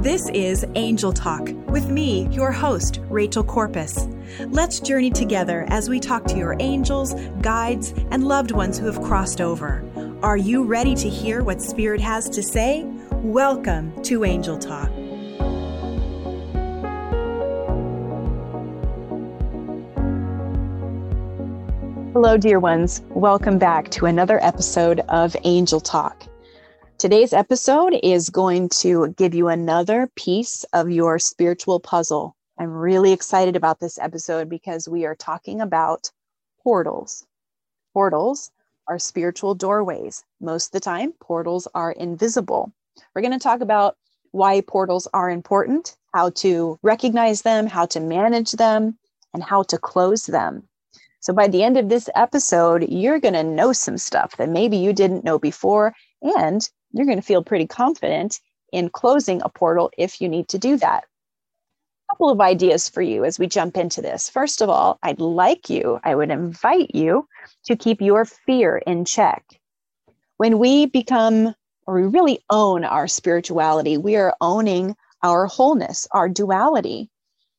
This is Angel Talk with me, your host, Rachel Corpus. Let's journey together as we talk to your angels, guides, and loved ones who have crossed over. Are you ready to hear what Spirit has to say? Welcome to Angel Talk. Hello, dear ones. Welcome back to another episode of Angel Talk. Today's episode is going to give you another piece of your spiritual puzzle. I'm really excited about this episode because we are talking about portals. Portals are spiritual doorways. Most of the time, portals are invisible. We're going to talk about why portals are important, how to recognize them, how to manage them, and how to close them. So, by the end of this episode, you're going to know some stuff that maybe you didn't know before, and you're going to feel pretty confident in closing a portal if you need to do that. A couple of ideas for you as we jump into this. First of all, I'd like you, I would invite you to keep your fear in check. When we become, or we really own our spirituality, we are owning our wholeness, our duality.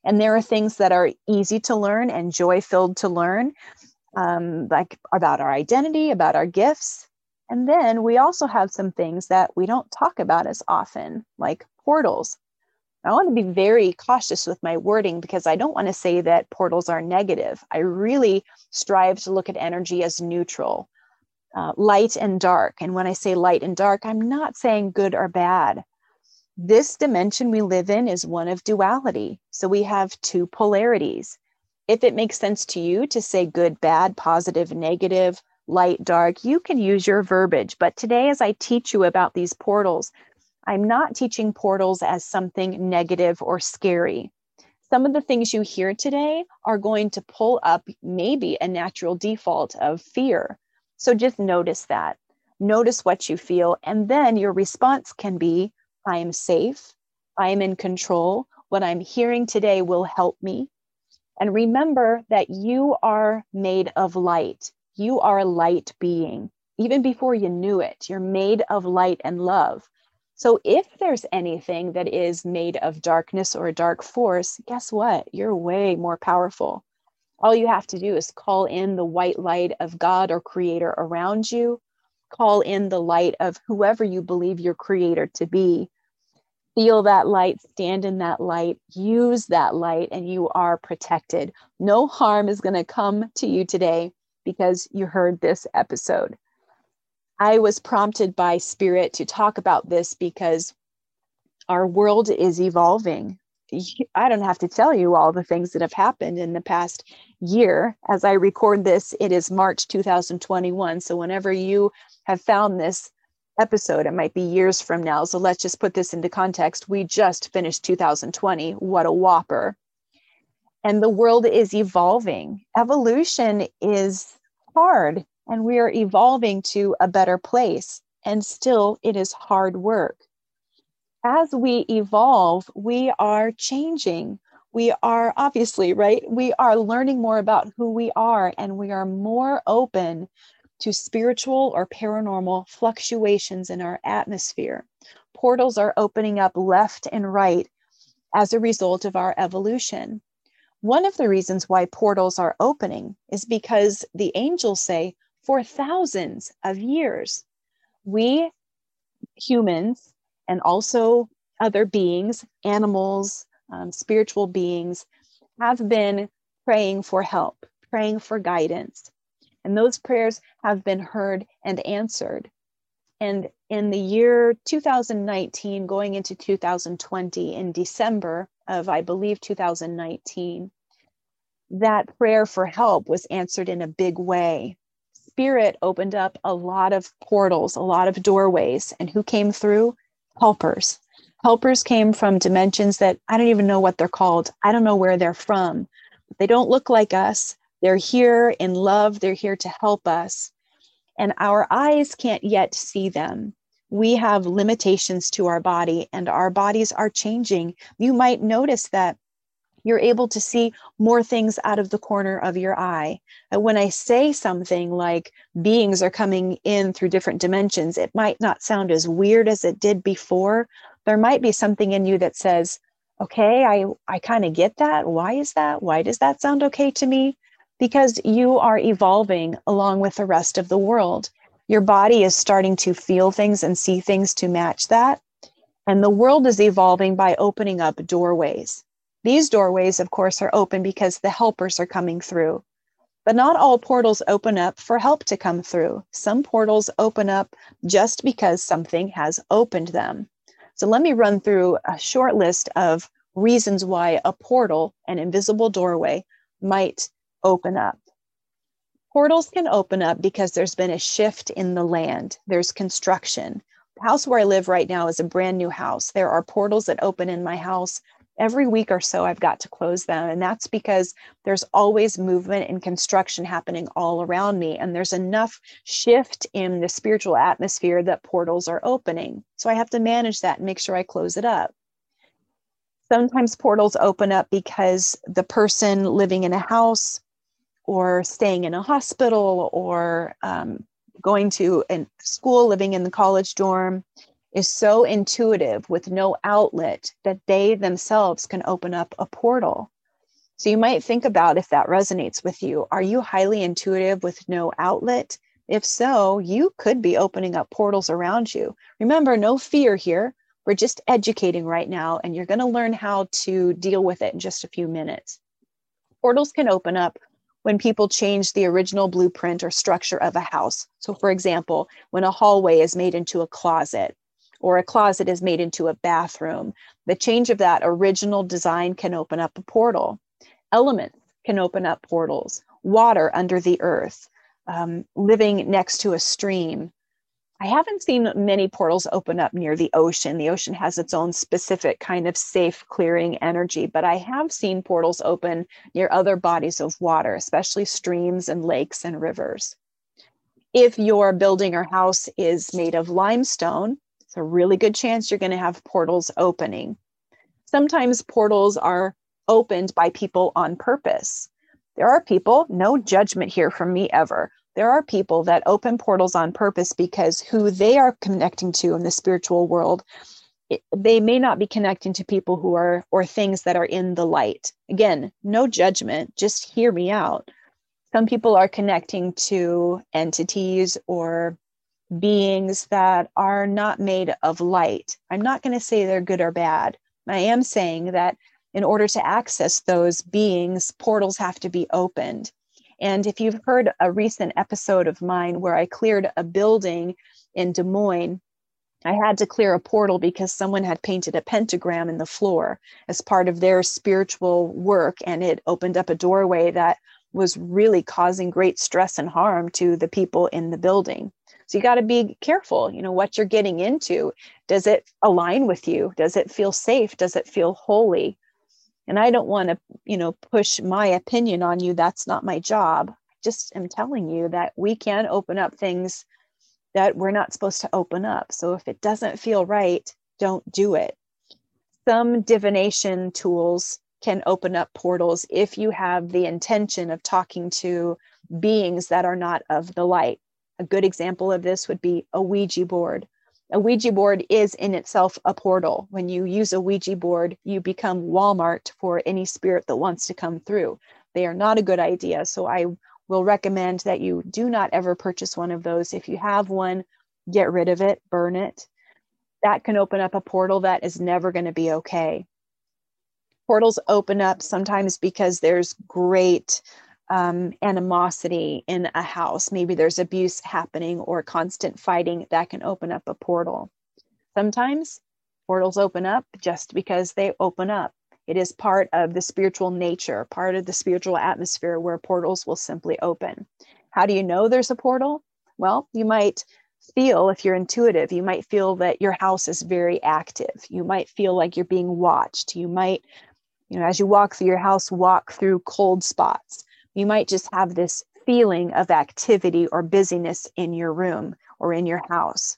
And there are things that are easy to learn and joy filled to learn, um, like about our identity, about our gifts. And then we also have some things that we don't talk about as often, like portals. I want to be very cautious with my wording because I don't want to say that portals are negative. I really strive to look at energy as neutral, uh, light and dark. And when I say light and dark, I'm not saying good or bad. This dimension we live in is one of duality. So we have two polarities. If it makes sense to you to say good, bad, positive, negative, light, dark, you can use your verbiage. But today, as I teach you about these portals, I'm not teaching portals as something negative or scary. Some of the things you hear today are going to pull up maybe a natural default of fear. So just notice that. Notice what you feel. And then your response can be I am safe. I am in control. What I'm hearing today will help me. And remember that you are made of light you are a light being. Even before you knew it, you're made of light and love. So if there's anything that is made of darkness or a dark force, guess what? You're way more powerful. All you have to do is call in the white light of God or creator around you, call in the light of whoever you believe your creator to be. Feel that light, stand in that light, use that light, and you are protected. No harm is going to come to you today because you heard this episode. I was prompted by Spirit to talk about this because our world is evolving. I don't have to tell you all the things that have happened in the past year. As I record this, it is March 2021. So, whenever you have found this episode, it might be years from now. So, let's just put this into context. We just finished 2020. What a whopper. And the world is evolving. Evolution is hard and we are evolving to a better place. And still, it is hard work. As we evolve, we are changing. We are obviously, right? We are learning more about who we are and we are more open to spiritual or paranormal fluctuations in our atmosphere. portals are opening up left and right as a result of our evolution. One of the reasons why portals are opening is because the angels say, for thousands of years, we humans and also other beings, animals, um, spiritual beings, have been praying for help, praying for guidance. And those prayers have been heard and answered. And in the year 2019, going into 2020, in December of, I believe, 2019, that prayer for help was answered in a big way. Spirit opened up a lot of portals, a lot of doorways. And who came through? Helpers. Helpers came from dimensions that I don't even know what they're called. I don't know where they're from. They don't look like us. They're here in love. They're here to help us and our eyes can't yet see them. We have limitations to our body, and our bodies are changing. You might notice that you're able to see more things out of the corner of your eye. And when I say something like beings are coming in through different dimensions, it might not sound as weird as it did before. There might be something in you that says, okay, I, I kind of get that. Why is that? Why does that sound okay to me? Because you are evolving along with the rest of the world. Your body is starting to feel things and see things to match that. And the world is evolving by opening up doorways. These doorways, of course, are open because the helpers are coming through. But not all portals open up for help to come through. Some portals open up just because something has opened them. So let me run through a short list of reasons why a portal, an invisible doorway, might open up. Portals can open up because there's been a shift in the land, there's construction. The house where I live right now is a brand new house. There are portals that open in my house every week or so I've got to close them. And that's because there's always movement and construction happening all around me. And there's enough shift in the spiritual atmosphere that portals are opening. So I have to manage that and make sure I close it up. Sometimes portals open up because the person living in a house or staying in a hospital or um, going to a school, living in the college dorm is so intuitive with no outlet that they themselves can open up a portal. So you might think about if that resonates with you. Are you highly intuitive with no outlet? If so, you could be opening up portals around you. Remember, no fear here. We're just educating right now, and you're going to learn how to deal with it in just a few minutes. Portals can open up when people change the original blueprint or structure of a house. So, for example, when a hallway is made into a closet or a closet is made into a bathroom, the change of that original design can open up a portal. Elements can open up portals, water under the earth, um, living next to a stream, I haven't seen many portals open up near the ocean. The ocean has its own specific kind of safe clearing energy, but I have seen portals open near other bodies of water, especially streams and lakes and rivers. If your building or house is made of limestone, it's a really good chance you're going to have portals opening. Sometimes portals are opened by people on purpose. There are people, no judgment here from me ever, there are people that open portals on purpose because who they are connecting to in the spiritual world they may not be connecting to people who are or things that are in the light. Again no judgment just hear me out. Some people are connecting to entities or beings that are not made of light. I'm not going to say they're good or bad. I am saying that in order to access those beings portals have to be opened and if you've heard a recent episode of mine where I cleared a building in Des Moines, I had to clear a portal because someone had painted a pentagram in the floor as part of their spiritual work. And it opened up a doorway that was really causing great stress and harm to the people in the building. So you got to be careful, you know, what you're getting into. Does it align with you? Does it feel safe? Does it feel holy? And i don't want to you know push my opinion on you. That's not my job. I just am telling you that we can open up things that we're not supposed to open up. So if it doesn't feel right don't do it. Some divination tools can open up portals if you have the intention of talking to beings that are not of the light. A good example of this would be a ouija board A Ouija board is in itself a portal. When you use a Ouija board, you become Walmart for any spirit that wants to come through. They are not a good idea. So I will recommend that you do not ever purchase one of those. If you have one, get rid of it, burn it. That can open up a portal that is never going to be okay. Portals open up sometimes because there's great um, animosity in a house. Maybe there's abuse happening or constant fighting that can open up a portal. Sometimes portals open up just because they open up. It is part of the spiritual nature, part of the spiritual atmosphere where portals will simply open. How do you know there's a portal? Well, you might feel, if you're intuitive, you might feel that your house is very active. You might feel like you're being watched. You might, you know, as you walk through your house, walk through cold spots. You might just have this feeling of activity or busyness in your room or in your house.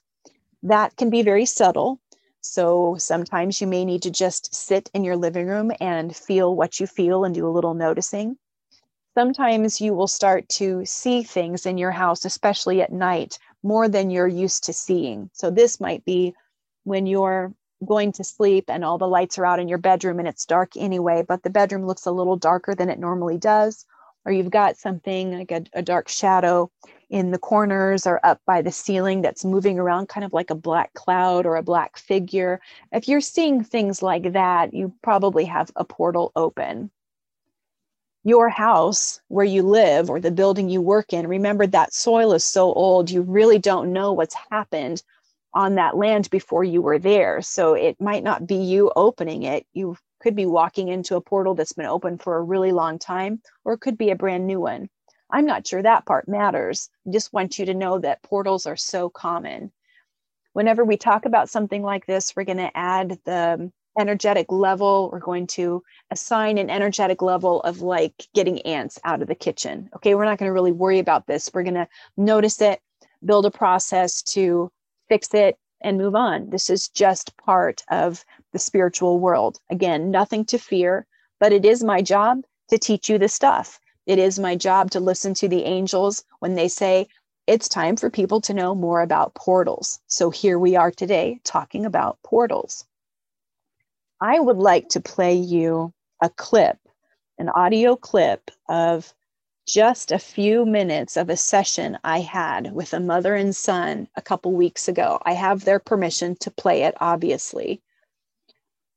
That can be very subtle. So sometimes you may need to just sit in your living room and feel what you feel and do a little noticing. Sometimes you will start to see things in your house, especially at night, more than you're used to seeing. So this might be when you're going to sleep and all the lights are out in your bedroom and it's dark anyway, but the bedroom looks a little darker than it normally does. Or you've got something like a, a dark shadow in the corners or up by the ceiling that's moving around kind of like a black cloud or a black figure. If you're seeing things like that, you probably have a portal open. Your house where you live or the building you work in, remember that soil is so old, you really don't know what's happened on that land before you were there. So it might not be you opening it. You could be walking into a portal that's been open for a really long time, or it could be a brand new one. I'm not sure that part matters. I just want you to know that portals are so common. Whenever we talk about something like this, we're going to add the energetic level. We're going to assign an energetic level of like getting ants out of the kitchen. Okay, we're not going to really worry about this. We're going to notice it, build a process to fix it, and move on. This is just part of the spiritual world. Again, nothing to fear, but it is my job to teach you the stuff. It is my job to listen to the angels when they say, it's time for people to know more about portals. So here we are today talking about portals. I would like to play you a clip, an audio clip of just a few minutes of a session I had with a mother and son a couple weeks ago. I have their permission to play it, obviously.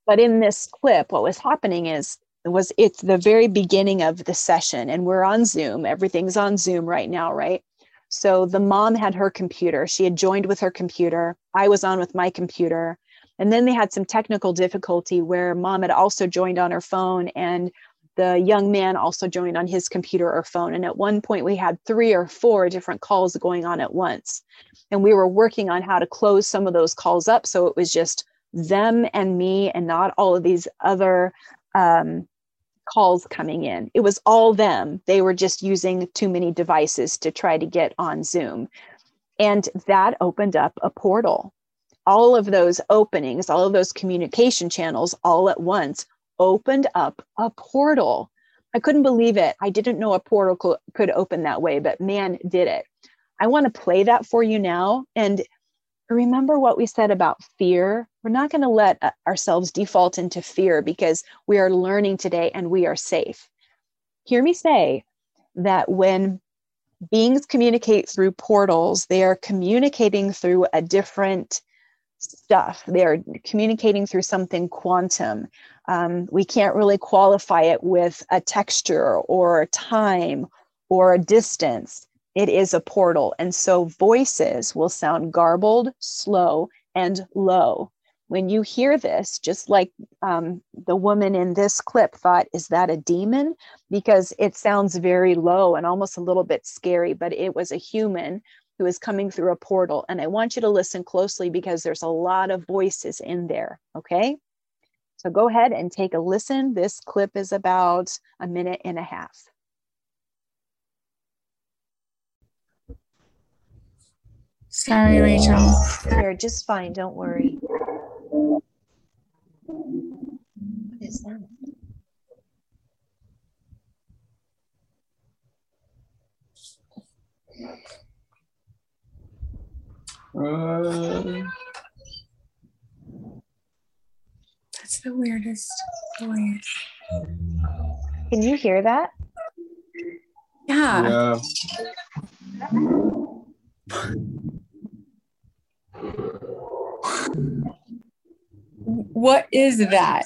But in this clip, what was happening is was it's the very beginning of the session and we're on zoom. Everything's on zoom right now right? So the mom had her computer. She had joined with her computer. I was on with my computer. And then they had some technical difficulty where mom had also joined on her phone and the young man also joined on his computer or phone and at one point we had three or four different calls going on at once and we were working on how to close some of those calls up so it was just them and me and not all of these other um, calls coming in. It was all them. They were just using too many devices to try to get on Zoom. And that opened up a portal. All of those openings, all of those communication channels all at once opened up a portal. I couldn't believe it. I didn't know a portal could open that way, but man, did it. I want to play that for you now. And remember what we said about fear. We're not going to let uh, ourselves default into fear because we are learning today and we are safe. Hear me say that when beings communicate through portals, they are communicating through a different stuff. They are communicating through something quantum. Um, we can't really qualify it with a texture or a time or a distance it is a portal. And so voices will sound garbled, slow, and low. When you hear this, just like um, the woman in this clip thought, is that a demon? Because it sounds very low and almost a little bit scary, but it was a human who is coming through a portal. And I want you to listen closely because there's a lot of voices in there. Okay. So go ahead and take a listen. This clip is about a minute and a half. Sorry, Rachel. You're just fine. Don't worry. What is that? Uh, That's the weirdest voice. Can you hear that? Yeah. Yeah. What is that?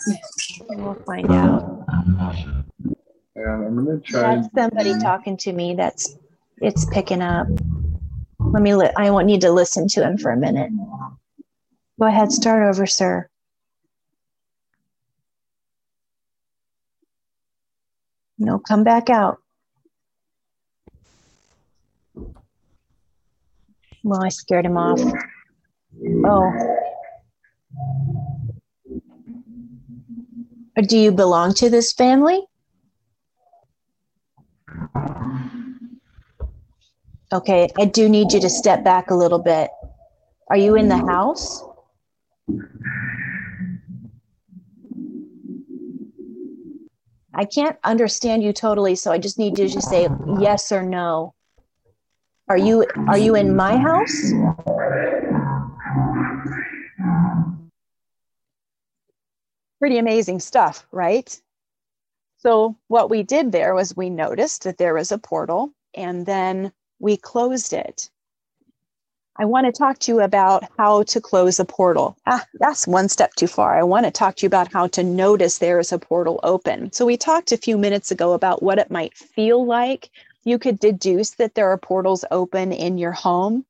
We'll find out. Yeah, I'm gonna try. That's somebody talking to me. That's it's picking up. Let me. Li- I won't need to listen to him for a minute. Go ahead. Start over, sir. No, come back out. Well, I scared him off. Oh. Do you belong to this family? Okay, I do need you to step back a little bit. Are you in the house? I can't understand you totally, so I just need you to say yes or no. Are you are you in my house? Pretty amazing stuff, right? So what we did there was we noticed that there was a portal and then we closed it. I want to talk to you about how to close a portal. Ah, that's one step too far. I want to talk to you about how to notice there is a portal open. So, we talked a few minutes ago about what it might feel like. You could deduce that there are portals open in your home.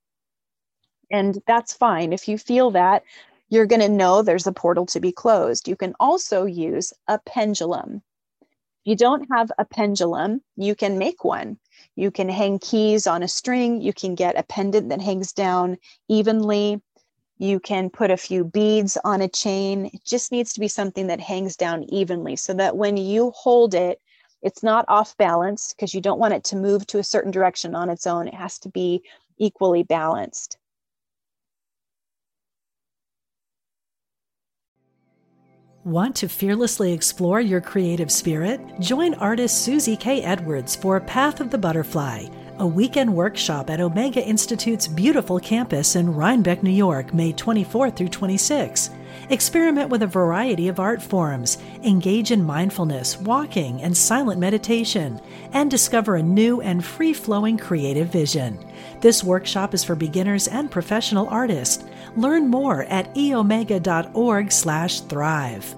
And that's fine. If you feel that, you're going to know there's a portal to be closed. You can also use a pendulum. If you don't have a pendulum, you can make one. You can hang keys on a string. You can get a pendant that hangs down evenly. You can put a few beads on a chain. It just needs to be something that hangs down evenly so that when you hold it, it's not off balance because you don't want it to move to a certain direction on its own. It has to be equally balanced. Want to fearlessly explore your creative spirit? Join artist Susie K. Edwards for Path of the Butterfly, a weekend workshop at Omega Institute's beautiful campus in Rhinebeck, New York, May 24 through 26. Experiment with a variety of art forms, engage in mindfulness, walking, and silent meditation, and discover a new and free flowing creative vision. This workshop is for beginners and professional artists. Learn more at eomega.org/thrive.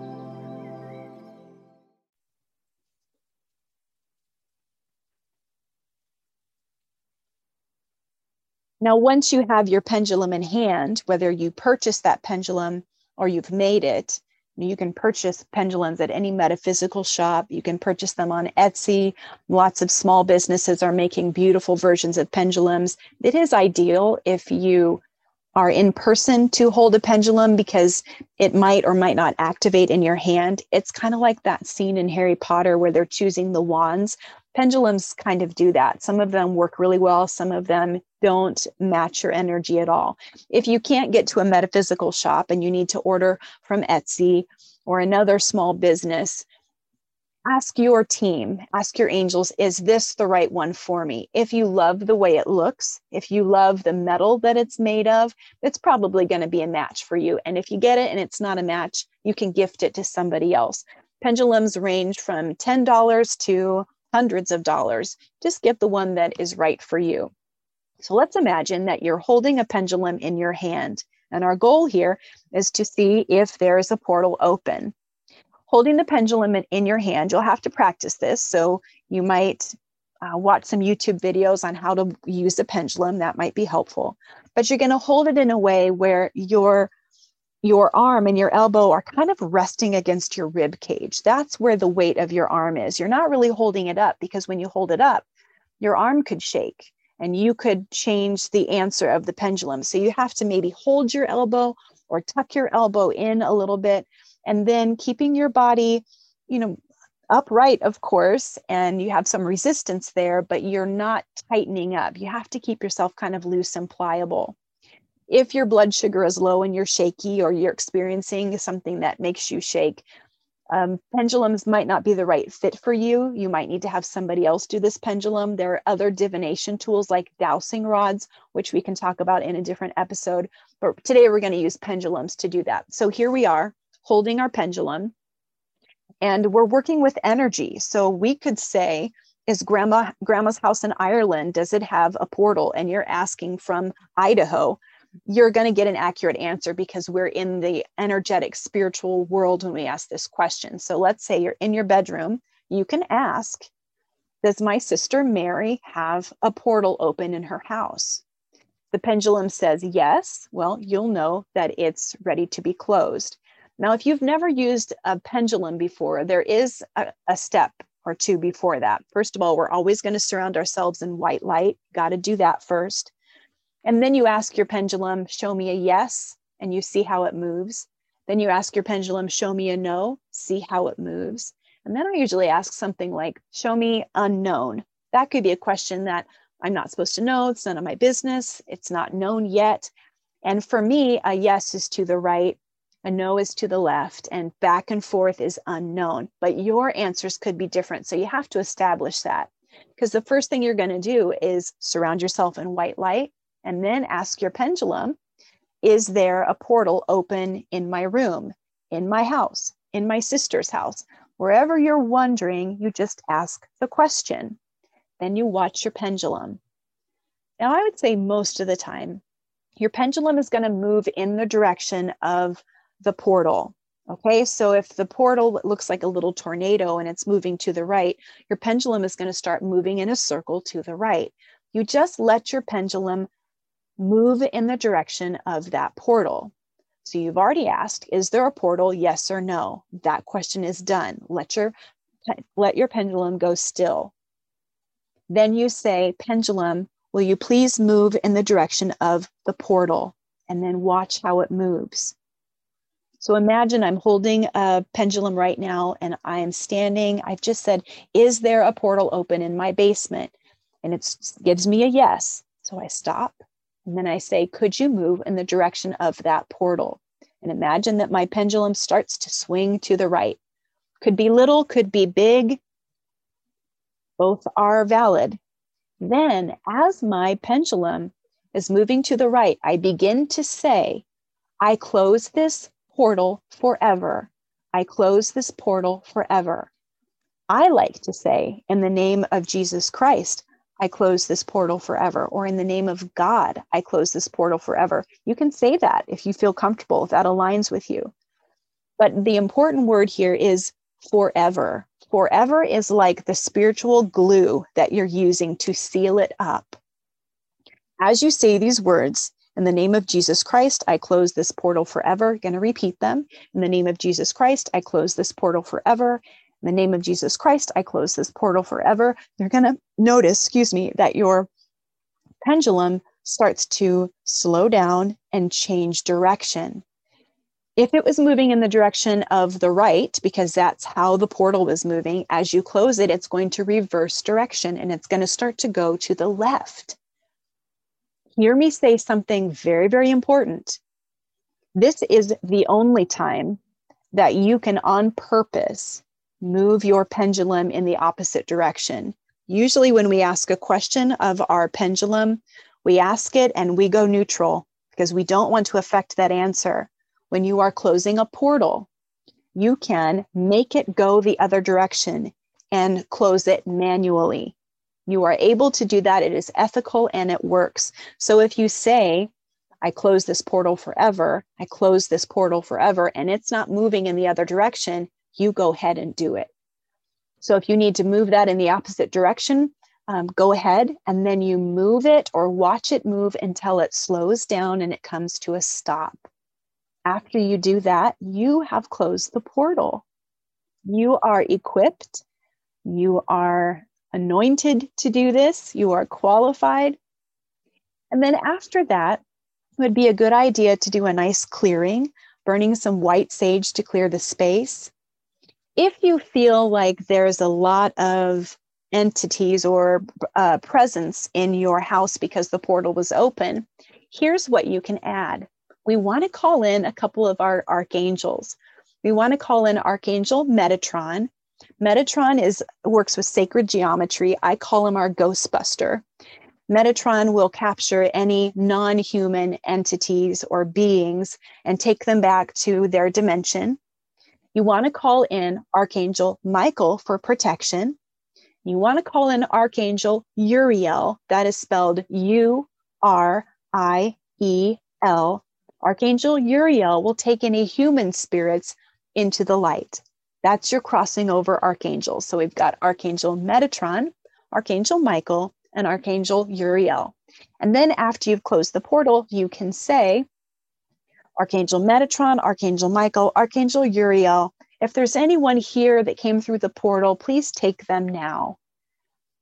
Now, once you have your pendulum in hand, whether you purchase that pendulum or you've made it, you can purchase pendulums at any metaphysical shop. You can purchase them on Etsy. Lots of small businesses are making beautiful versions of pendulums. It is ideal if you are in person to hold a pendulum because it might or might not activate in your hand. It's kind of like that scene in Harry Potter where they're choosing the wands. Pendulums kind of do that. Some of them work really well, some of them don't match your energy at all. If you can't get to a metaphysical shop and you need to order from Etsy or another small business, ask your team, ask your angels, is this the right one for me? If you love the way it looks, if you love the metal that it's made of, it's probably going to be a match for you. And if you get it and it's not a match, you can gift it to somebody else. Pendulums range from $10 to hundreds of dollars. Just get the one that is right for you. So let's imagine that you're holding a pendulum in your hand. And our goal here is to see if there is a portal open. Holding the pendulum in your hand, you'll have to practice this. So you might uh, watch some YouTube videos on how to use a pendulum. That might be helpful. But you're going to hold it in a way where your your arm and your elbow are kind of resting against your rib cage. That's where the weight of your arm is. You're not really holding it up because when you hold it up, your arm could shake and you could change the answer of the pendulum. So you have to maybe hold your elbow or tuck your elbow in a little bit and then keeping your body, you know, upright, of course, and you have some resistance there, but you're not tightening up. You have to keep yourself kind of loose and pliable. If your blood sugar is low and you're shaky or you're experiencing something that makes you shake, um, pendulums might not be the right fit for you. You might need to have somebody else do this pendulum. There are other divination tools like dowsing rods, which we can talk about in a different episode. But today we're going to use pendulums to do that. So here we are holding our pendulum and we're working with energy. So we could say, is grandma grandma's house in Ireland? Does it have a portal? And you're asking from Idaho. You're going to get an accurate answer because we're in the energetic spiritual world when we ask this question. So let's say you're in your bedroom. You can ask does my sister Mary have a portal open in her house? The pendulum says yes. Well you'll know that it's ready to be closed now if you've never used a pendulum before there is a, a step or two before that. First of all, we're always going to surround ourselves in white light. Got to do that first. And then you ask your pendulum, show me a yes, and you see how it moves. Then you ask your pendulum, show me a no, see how it moves. And then I usually ask something like, show me unknown. That could be a question that I'm not supposed to know. It's none of my business. It's not known yet. And for me, a yes is to the right, a no is to the left, and back and forth is unknown. But your answers could be different. So you have to establish that. Because the first thing you're going to do is surround yourself in white light and then ask your pendulum Is there a portal open in my room, in my house, in my sister's house? Wherever you're wondering, you just ask the question. Then you watch your pendulum. Now, I would say most of the time, your pendulum is going to move in the direction of the portal. Okay, so if the portal looks like a little tornado and it's moving to the right, your pendulum is going to start moving in a circle to the right. You just let your pendulum move in the direction of that portal. So you've already asked, is there a portal? Yes or no. That question is done. Let your let your pendulum go still. Then you say, pendulum, will you please move in the direction of the portal? And then watch how it moves. So imagine I'm holding a pendulum right now and I am standing. I've just said, Is there a portal open in my basement? And it gives me a yes. So I stop and then I say, Could you move in the direction of that portal? And imagine that my pendulum starts to swing to the right. Could be little, could be big. Both are valid. Then, as my pendulum is moving to the right, I begin to say, I close this portal forever. I close this portal forever. I like to say, in the name of Jesus Christ, I close this portal forever. Or in the name of God, I close this portal forever. You can say that if you feel comfortable, if that aligns with you. But the important word here is forever. Forever is like the spiritual glue that you're using to seal it up. As you say these words, in the name of Jesus Christ, I close this portal forever. Going to repeat them. In the name of Jesus Christ, I close this portal forever. In the name of Jesus Christ, I close this portal forever. You're going to notice, excuse me, that your pendulum starts to slow down and change direction. If it was moving in the direction of the right, because that's how the portal was moving, as you close it, it's going to reverse direction and it's going to start to go to the left hear me say something very, very important. This is the only time that you can, on purpose, move your pendulum in the opposite direction. Usually, when we ask a question of our pendulum, we ask it and we go neutral because we don't want to affect that answer. When you are closing a portal, you can make it go the other direction and close it manually. You are able to do that. It is ethical and it works. So if you say, I close this portal forever, I close this portal forever, and it's not moving in the other direction, you go ahead and do it. So if you need to move that in the opposite direction, um, go ahead and then you move it or watch it move until it slows down and it comes to a stop. After you do that, you have closed the portal. You are equipped, you are anointed to do this, you are qualified. And then after that, it would be a good idea to do a nice clearing, burning some white sage to clear the space. If you feel like there's a lot of entities or uh, presence in your house because the portal was open, here's what you can add. We want to call in a couple of our archangels. We want to call in Archangel Metatron, Metatron is works with sacred geometry. I call him our ghostbuster. Metatron will capture any non human entities or beings and take them back to their dimension. You want to call in Archangel Michael for protection. You want to call in Archangel Uriel. That is spelled U R I E L. Archangel Uriel will take any human spirits into the light. That's your crossing over archangels. So we've got Archangel Metatron, Archangel Michael, and Archangel Uriel. And then after you've closed the portal, you can say, Archangel Metatron, Archangel Michael, Archangel Uriel, if there's anyone here that came through the portal, please take them now.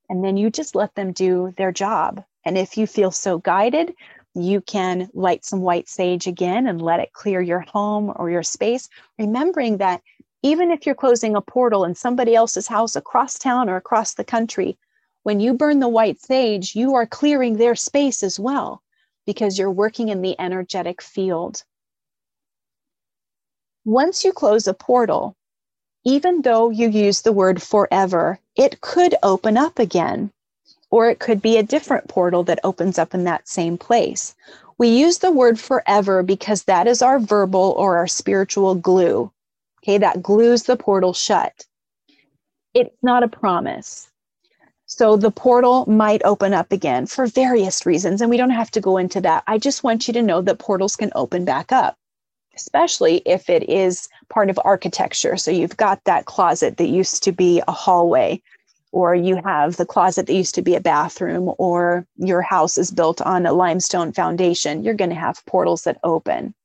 And then you just let them do their job. And if you feel so guided, you can light some white sage again and let it clear your home or your space, remembering that even if you're closing a portal in somebody else's house across town or across the country, when you burn the white sage, you are clearing their space as well because you're working in the energetic field. Once you close a portal, even though you use the word forever, it could open up again, or it could be a different portal that opens up in that same place. We use the word forever because that is our verbal or our spiritual glue. Okay, that glues the portal shut. It's not a promise. So the portal might open up again for various reasons, and we don't have to go into that. I just want you to know that portals can open back up, especially if it is part of architecture. So you've got that closet that used to be a hallway, or you have the closet that used to be a bathroom, or your house is built on a limestone foundation. You're going to have portals that open.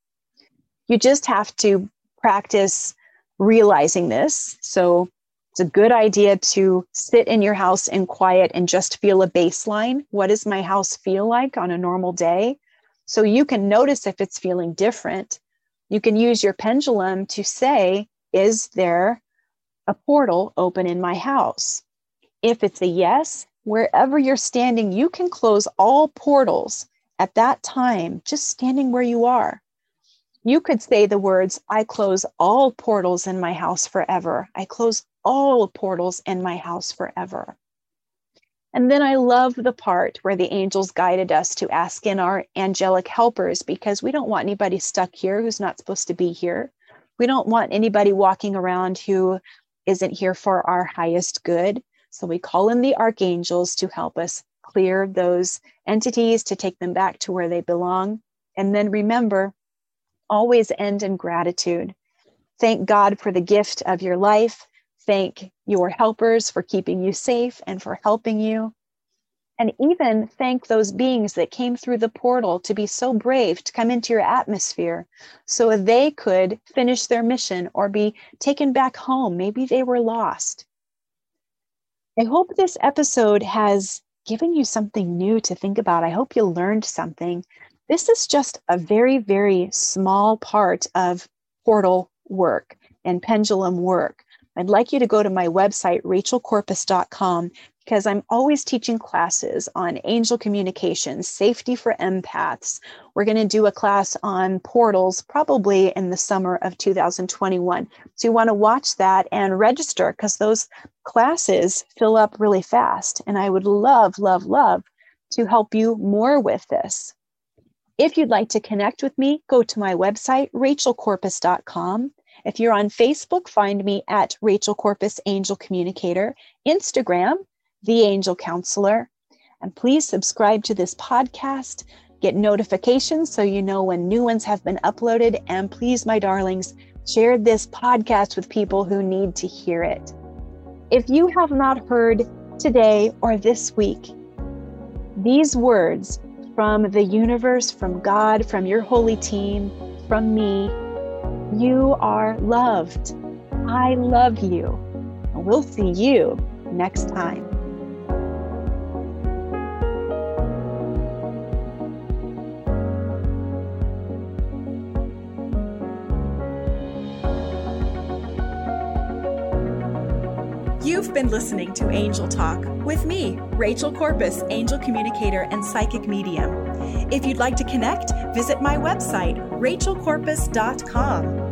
You just have to practice realizing this. So it's a good idea to sit in your house in quiet and just feel a baseline. What does my house feel like on a normal day? So you can notice if it's feeling different. You can use your pendulum to say, is there a portal open in my house? If it's a yes, wherever you're standing, you can close all portals at that time, just standing where you are. You could say the words, I close all portals in my house forever. I close all portals in my house forever. And then I love the part where the angels guided us to ask in our angelic helpers because we don't want anybody stuck here who's not supposed to be here. We don't want anybody walking around who isn't here for our highest good. So we call in the archangels to help us clear those entities, to take them back to where they belong. And then remember, always end in gratitude. Thank God for the gift of your life. Thank your helpers for keeping you safe and for helping you. And even thank those beings that came through the portal to be so brave to come into your atmosphere so they could finish their mission or be taken back home. Maybe they were lost. I hope this episode has given you something new to think about. I hope you learned something. This is just a very, very small part of portal work and pendulum work. I'd like you to go to my website, rachelcorpus.com, because I'm always teaching classes on angel communications, safety for empaths. We're going to do a class on portals probably in the summer of 2021. So you want to watch that and register because those classes fill up really fast. And I would love, love, love to help you more with this. If you'd like to connect with me, go to my website, rachelcorpus.com. If you're on Facebook, find me at Rachel Corpus Angel Communicator, Instagram, The Angel Counselor. And please subscribe to this podcast, get notifications so you know when new ones have been uploaded. And please, my darlings, share this podcast with people who need to hear it. If you have not heard today or this week, these words from the universe, from God, from your holy team, from me. You are loved. I love you. We'll see you next time. Been listening to Angel Talk with me, Rachel Corpus, angel communicator and psychic medium. If you'd like to connect, visit my website, rachelcorpus.com.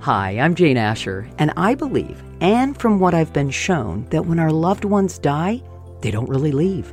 Hi, I'm Jane Asher, and I believe, and from what I've been shown, that when our loved ones die, they don't really leave.